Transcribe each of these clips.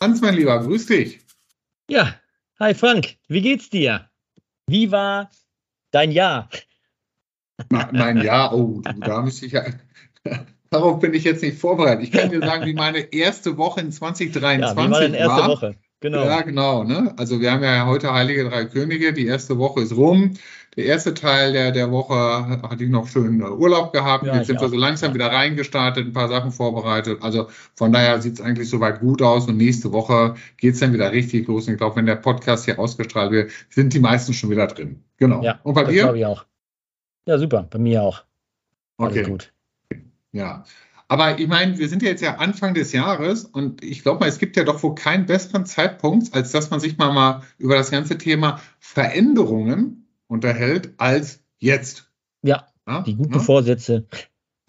Hans, mein Lieber, grüß dich. Ja, hi Frank, wie geht's dir? Wie war dein Jahr? mein Jahr, oh, du, da müsste ich ja. Darauf bin ich jetzt nicht vorbereitet. Ich kann dir sagen, wie meine erste Woche in 2023 ja, wie war. Deine erste war. Woche? Genau. Ja, genau. Ne? Also wir haben ja heute Heilige Drei Könige. Die erste Woche ist rum. Der erste Teil der, der Woche hatte ich noch schön Urlaub gehabt. Ja, Jetzt sind wir so langsam wieder reingestartet, ein paar Sachen vorbereitet. Also von daher sieht es eigentlich soweit gut aus. Und nächste Woche geht es dann wieder richtig los. Und ich glaube, wenn der Podcast hier ausgestrahlt wird, sind die meisten schon wieder drin. Genau. Ja, Und bei dir? Glaube ich auch. Ja, super. Bei mir auch. Okay. Alles gut. Ja. Aber ich meine, wir sind ja jetzt ja Anfang des Jahres und ich glaube mal, es gibt ja doch wohl keinen besseren Zeitpunkt, als dass man sich mal, mal über das ganze Thema Veränderungen unterhält als jetzt. Ja, ja? die guten ja? Vorsätze.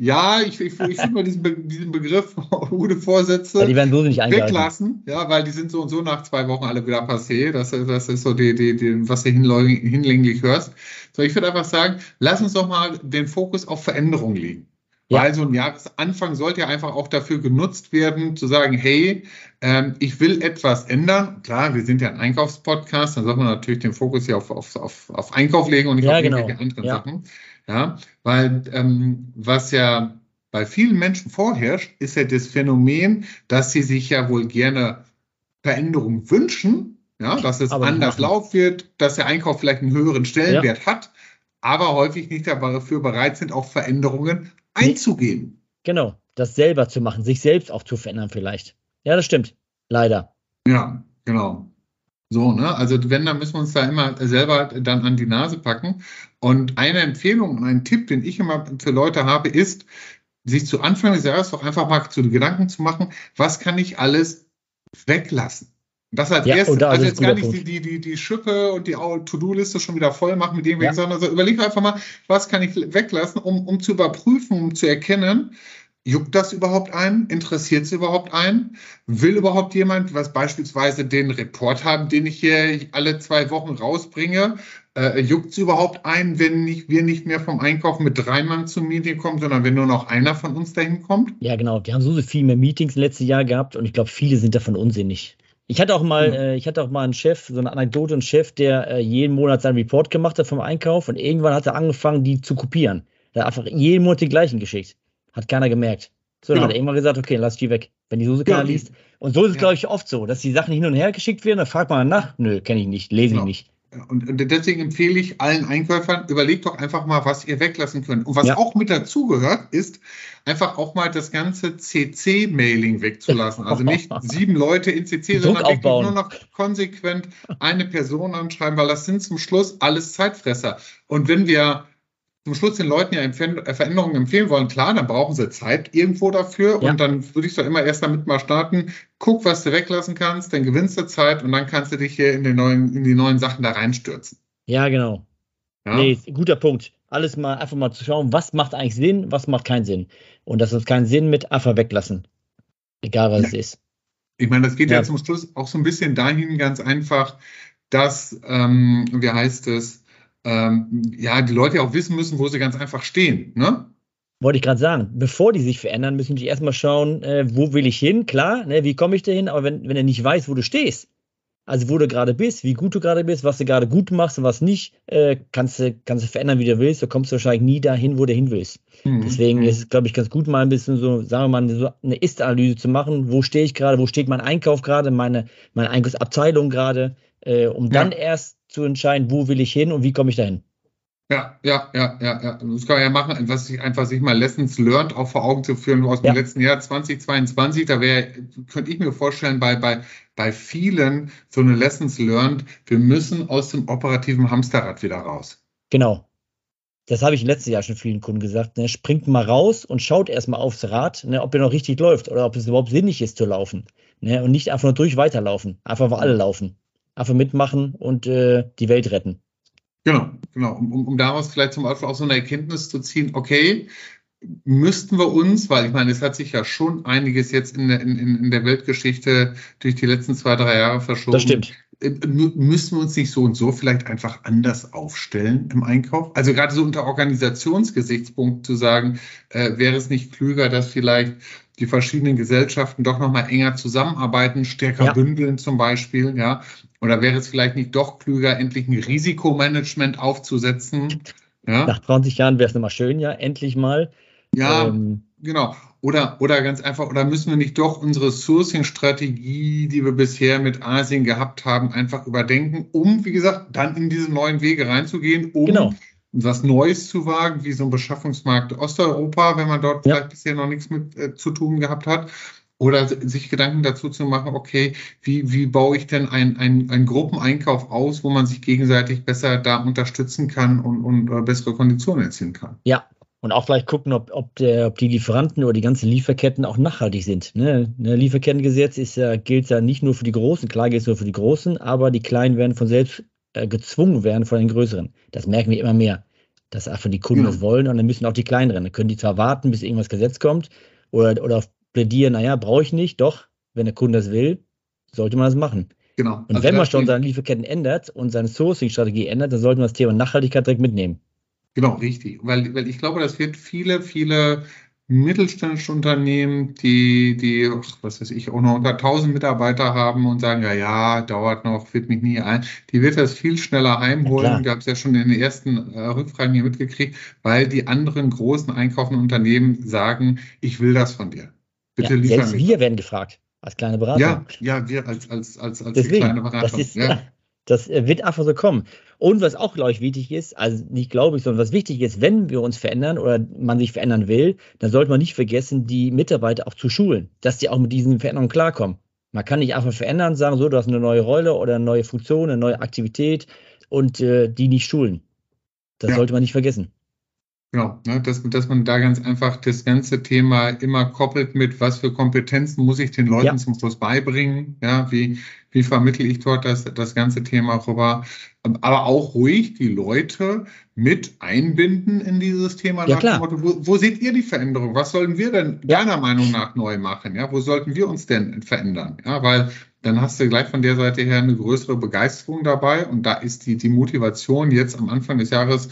Ja, ich, ich, ich finde mal diesen, Be diesen Begriff gute Vorsätze die werden so nicht weglassen, ja, weil die sind so und so nach zwei Wochen alle wieder passé. Das, das ist so die, die, die, was du hinlänglich hörst. So, ich würde einfach sagen, lass uns doch mal den Fokus auf Veränderung legen. Ja. Weil so ein Jahresanfang sollte ja einfach auch dafür genutzt werden, zu sagen, hey, ähm, ich will etwas ändern. Klar, wir sind ja ein Einkaufspodcast, dann sollte man natürlich den Fokus hier auf, auf, auf, auf Einkauf legen und nicht ja, auf genau. irgendwelche anderen ja. Sachen. Ja, weil ähm, was ja bei vielen Menschen vorherrscht, ist ja das Phänomen, dass sie sich ja wohl gerne Veränderung wünschen, ja, dass es aber anders laufen wird, dass der Einkauf vielleicht einen höheren Stellenwert ja. hat, aber häufig nicht dafür bereit sind, auch Veränderungen einzugehen. Genau, das selber zu machen, sich selbst auch zu verändern vielleicht. Ja, das stimmt. Leider. Ja, genau. So, ne? Also wenn, dann müssen wir uns da immer selber dann an die Nase packen. Und eine Empfehlung und ein Tipp, den ich immer für Leute habe, ist, sich zu Anfang des Jahres doch einfach mal zu Gedanken zu machen, was kann ich alles weglassen? Das als ja, erstes, also jetzt gar nicht die, die, die, die Schippe und die To-Do-Liste schon wieder voll machen mit irgendwelchen ja. Sachen. Also überleg einfach mal, was kann ich weglassen, um, um zu überprüfen, um zu erkennen, juckt das überhaupt ein? Interessiert es überhaupt ein? Will überhaupt jemand, was beispielsweise den Report haben, den ich hier alle zwei Wochen rausbringe? Äh, juckt es überhaupt ein, wenn nicht, wir nicht mehr vom Einkaufen mit drei Mann zum Meeting kommen, sondern wenn nur noch einer von uns dahin kommt? Ja, genau. Die haben so, so viel mehr Meetings letztes Jahr gehabt und ich glaube, viele sind davon unsinnig. Ich hatte auch mal, äh, ich hatte auch mal einen Chef, so eine Anekdote, einen Chef, der äh, jeden Monat seinen Report gemacht hat vom Einkauf und irgendwann hat er angefangen, die zu kopieren. Er hat einfach jeden Monat die gleichen geschickt. Hat keiner gemerkt. So, dann genau. hat er irgendwann gesagt, okay, lass die weg, wenn die Soße keiner ja, liest. Und so ist es, ja. glaube ich, oft so, dass die Sachen hin und her geschickt werden, dann fragt man nach, nö, kenne ich nicht, lese genau. ich nicht. Und, deswegen empfehle ich allen Einkäufern, überlegt doch einfach mal, was ihr weglassen könnt. Und was ja. auch mit dazugehört, ist einfach auch mal das ganze CC-Mailing wegzulassen. Also nicht sieben Leute in CC, sondern wirklich nur noch konsequent eine Person anschreiben, weil das sind zum Schluss alles Zeitfresser. Und wenn wir zum Schluss den Leuten ja äh, Veränderungen empfehlen wollen, klar, dann brauchen sie Zeit irgendwo dafür ja. und dann würde ich doch immer erst damit mal starten, guck, was du weglassen kannst, dann gewinnst du Zeit und dann kannst du dich hier in, neuen, in die neuen Sachen da reinstürzen. Ja, genau. Ja? Nee, guter Punkt. Alles mal einfach mal zu schauen, was macht eigentlich Sinn, was macht keinen Sinn. Und das ist keinen Sinn mit einfach weglassen. Egal was ja. es ist. Ich meine, das geht ja. ja zum Schluss auch so ein bisschen dahin ganz einfach, dass, ähm, wie heißt es, ähm, ja, die Leute auch wissen müssen, wo sie ganz einfach stehen. Ne? Wollte ich gerade sagen, bevor die sich verändern, müssen die erstmal schauen, äh, wo will ich hin, klar, ne, wie komme ich da hin, aber wenn, wenn er nicht weiß, wo du stehst, also wo du gerade bist, wie gut du gerade bist, was du gerade gut machst und was nicht, äh, kannst, du, kannst du verändern, wie du willst, du kommst wahrscheinlich nie dahin, wo du hin willst. Mhm. Deswegen mhm. ist es, glaube ich, ganz gut, mal ein bisschen so, sagen wir mal, so eine Ist-Analyse zu machen, wo stehe ich gerade, wo steht mein Einkauf gerade, meine, meine Einkaufsabteilung gerade, äh, um dann erst zu entscheiden, wo will ich hin und wie komme ich dahin. Ja, ja, ja, ja, ja. Das kann man ja machen, was sich einfach sich mal Lessons learned auch vor Augen zu führen aus dem letzten Jahr 2022. Da wäre, könnte ich mir vorstellen, bei, bei, bei vielen so eine Lessons learned, wir müssen aus dem operativen Hamsterrad wieder raus. Genau. Das habe ich letztes Jahr schon vielen Kunden gesagt. Ne? Springt mal raus und schaut erstmal aufs Rad, ne, ob ihr noch richtig läuft oder ob es überhaupt sinnig ist zu laufen. Ne? Und nicht einfach nur durch weiterlaufen. Einfach, weil alle laufen einfach mitmachen und äh, die Welt retten. Genau, genau. Um, um, daraus vielleicht zum Beispiel auch so eine Erkenntnis zu ziehen, okay, müssten wir uns, weil ich meine, es hat sich ja schon einiges jetzt in der, in, in der Weltgeschichte durch die letzten zwei, drei Jahre verschoben. Das stimmt. Äh, müssen wir uns nicht so und so vielleicht einfach anders aufstellen im Einkauf? Also gerade so unter Organisationsgesichtspunkt zu sagen, äh, wäre es nicht klüger, dass vielleicht die verschiedenen Gesellschaften doch nochmal enger zusammenarbeiten, stärker ja. bündeln zum Beispiel, ja? Oder wäre es vielleicht nicht doch klüger, endlich ein Risikomanagement aufzusetzen? Ja? Nach 20 Jahren wäre es nochmal schön, ja, endlich mal. Ja, ähm, genau. Oder, oder ganz einfach, oder müssen wir nicht doch unsere Sourcing-Strategie, die wir bisher mit Asien gehabt haben, einfach überdenken, um, wie gesagt, dann in diese neuen Wege reinzugehen, um genau. Was Neues zu wagen, wie so ein Beschaffungsmarkt Osteuropa, wenn man dort ja. vielleicht bisher noch nichts mit äh, zu tun gehabt hat. Oder sich Gedanken dazu zu machen, okay, wie, wie baue ich denn einen ein Gruppeneinkauf aus, wo man sich gegenseitig besser da unterstützen kann und, und äh, bessere Konditionen erzielen kann? Ja, und auch vielleicht gucken, ob, ob, der, ob die Lieferanten oder die ganzen Lieferketten auch nachhaltig sind. Ne? Ne, Lieferkettengesetz ist ja, gilt ja nicht nur für die Großen, klar gilt es nur für die Großen, aber die Kleinen werden von selbst äh, gezwungen werden von den Größeren. Das merken wir immer mehr, dass einfach die Kunden ja. das wollen und dann müssen auch die Kleineren. Dann können die zwar warten, bis irgendwas Gesetz kommt oder, oder plädieren, naja, brauche ich nicht, doch, wenn der Kunde das will, sollte man das machen. Genau. Und also wenn man schon seine Lieferketten ändert und seine Sourcing-Strategie ändert, dann sollte man das Thema Nachhaltigkeit direkt mitnehmen. Genau, richtig. Weil, weil ich glaube, das wird viele, viele mittelständische Unternehmen, die, die, was weiß ich, auch noch unter 1000 Mitarbeiter haben und sagen, ja, ja, dauert noch, wird mich nie ein, die wird das viel schneller heimholen. Ja, Gab es ja schon in den ersten äh, Rückfragen hier mitgekriegt, weil die anderen großen einkaufenden Unternehmen sagen, ich will das von dir. Bitte ja, liefern selbst wir werden gefragt, als kleine Beratung. Ja, ja, wir als, als, als, als Deswegen, kleine Beratung. Das ist, ja. Das äh, wird einfach so kommen. Und was auch, glaube ich, wichtig ist, also nicht glaube ich, sondern was wichtig ist, wenn wir uns verändern oder man sich verändern will, dann sollte man nicht vergessen, die Mitarbeiter auch zu schulen, dass die auch mit diesen Veränderungen klarkommen. Man kann nicht einfach verändern, sagen, so, du hast eine neue Rolle oder eine neue Funktion, eine neue Aktivität und äh, die nicht schulen. Das ja. sollte man nicht vergessen. Genau, ne, dass, dass man da ganz einfach das ganze Thema immer koppelt mit, was für Kompetenzen muss ich den Leuten ja. zum Schluss beibringen, ja, wie, wie vermittle ich dort das, das ganze Thema rüber, aber auch ruhig die Leute mit einbinden in dieses Thema. Ja, klar. Motto, wo, wo, seht ihr die Veränderung? Was sollen wir denn ja. deiner Meinung nach neu machen? Ja, wo sollten wir uns denn verändern? Ja, weil dann hast du gleich von der Seite her eine größere Begeisterung dabei und da ist die, die Motivation jetzt am Anfang des Jahres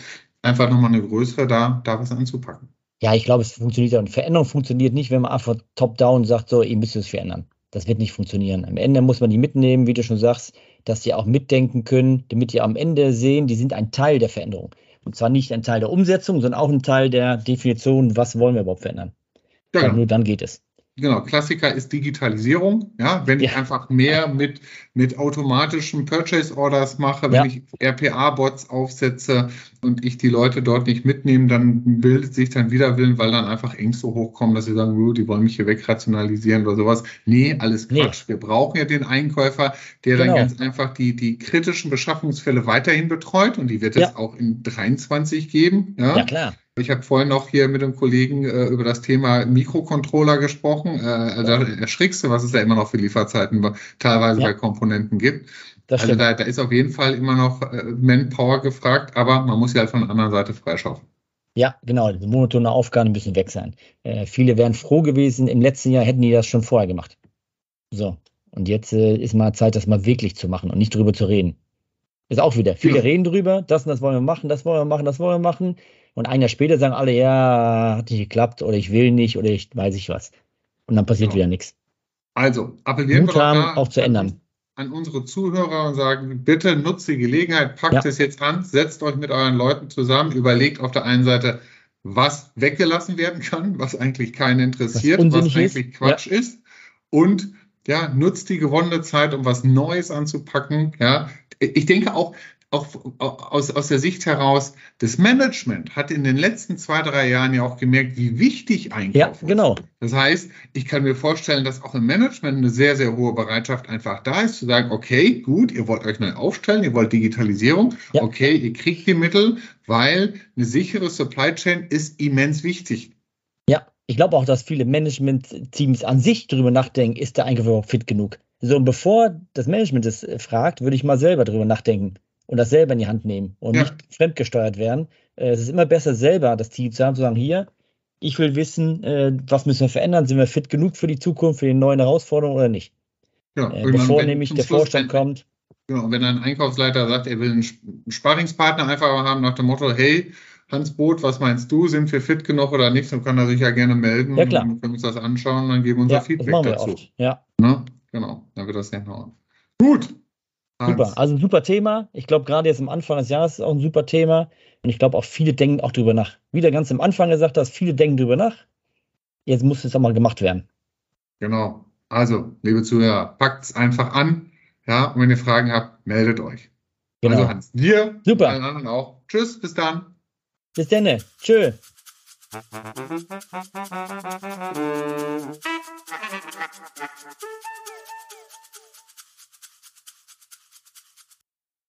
einfach nochmal eine größere, da, da was anzupacken. Ja, ich glaube, es funktioniert ja. Und Veränderung funktioniert nicht, wenn man einfach top-down sagt, so, ihr müsst es verändern. Das wird nicht funktionieren. Am Ende muss man die mitnehmen, wie du schon sagst, dass sie auch mitdenken können, damit die am Ende sehen, die sind ein Teil der Veränderung. Und zwar nicht ein Teil der Umsetzung, sondern auch ein Teil der Definition, was wollen wir überhaupt verändern. Ja, genau. Nur dann geht es. Genau, Klassiker ist Digitalisierung. Ja, wenn ja. ich einfach mehr mit, mit automatischen Purchase Orders mache, wenn ja. ich RPA-Bots aufsetze und ich die Leute dort nicht mitnehme, dann bildet sich dann wieder Willen, weil dann einfach Ängste hochkommen, dass sie sagen, die wollen mich hier wegrationalisieren oder sowas. Nee, alles Quatsch. Nee. Wir brauchen ja den Einkäufer, der genau. dann ganz einfach die, die kritischen Beschaffungsfälle weiterhin betreut und die wird es auch in 23 geben. Ja, ja klar. Ich habe vorhin noch hier mit einem Kollegen äh, über das Thema Mikrocontroller gesprochen. Äh, da erschrickst du, was es da immer noch für Lieferzeiten teilweise ja. bei Komponenten gibt. Also da, da, ist auf jeden Fall immer noch äh, Manpower gefragt, aber man muss ja halt von der anderen Seite freischaffen. Ja, genau. Die monotone Aufgaben müssen weg sein. Äh, viele wären froh gewesen, im letzten Jahr hätten die das schon vorher gemacht. So. Und jetzt äh, ist mal Zeit, das mal wirklich zu machen und nicht drüber zu reden. Ist auch wieder. Viele reden drüber, das und das wollen wir machen, das wollen wir machen, das wollen wir machen. Und ein Jahr später sagen alle, ja, hat nicht geklappt oder ich will nicht oder ich weiß ich was. Und dann passiert genau. wieder nichts. Also, appellieren Mut wir haben, auch zu ändern. An unsere Zuhörer und sagen, bitte nutzt die Gelegenheit, packt ja. es jetzt an, setzt euch mit euren Leuten zusammen, überlegt auf der einen Seite, was weggelassen werden kann, was eigentlich keinen interessiert, was, was eigentlich ist. Quatsch ja. ist. Und ja, nutzt die gewonnene Zeit, um was Neues anzupacken. Ja, ich denke auch, auch aus, aus der Sicht heraus, das Management hat in den letzten zwei, drei Jahren ja auch gemerkt, wie wichtig Einkauf ja, ist. genau. Das heißt, ich kann mir vorstellen, dass auch im Management eine sehr, sehr hohe Bereitschaft einfach da ist, zu sagen, okay, gut, ihr wollt euch neu aufstellen, ihr wollt Digitalisierung, ja. okay, ihr kriegt die Mittel, weil eine sichere Supply Chain ist immens wichtig. Ja, ich glaube auch, dass viele Management-Teams an sich darüber nachdenken, ist der überhaupt fit genug? So, und bevor das Management das äh, fragt, würde ich mal selber darüber nachdenken und das selber in die Hand nehmen und ja. nicht fremdgesteuert werden. Äh, es ist immer besser, selber das Team zu haben, zu sagen, hier, Ich will wissen, äh, was müssen wir verändern? Sind wir fit genug für die Zukunft, für die neuen Herausforderungen oder nicht? Ja, bevor wenn nämlich der Schluss, Vorstand wenn, kommt. Genau, wenn ein Einkaufsleiter sagt, er will einen Sp- Sparringspartner einfach haben nach dem Motto, hey, Hans Boot, was meinst du? Sind wir fit genug oder nicht? Dann kann er sich ja gerne melden. Ja, klar. Dann können wir uns das anschauen und dann geben wir unser Ja, das Feedback wir dazu. oft. Ja, Ne? Genau, dann wird das hinhauen. Gut. super. Hans, Also ein super Thema. Ich glaube, gerade jetzt am Anfang des Jahres ist es auch ein super Thema. Und ich glaube auch viele denken auch drüber nach. Wie du ganz am Anfang gesagt hast, viele denken drüber nach. Jetzt muss es auch mal gemacht werden. Genau. Also, liebe Zuhörer, packt's einfach an. Ja, und wenn ihr Fragen habt, meldet euch. Genau. Also Hans, dir, Super. allen anderen auch. Tschüss, bis dann. Bis dann. Tschö.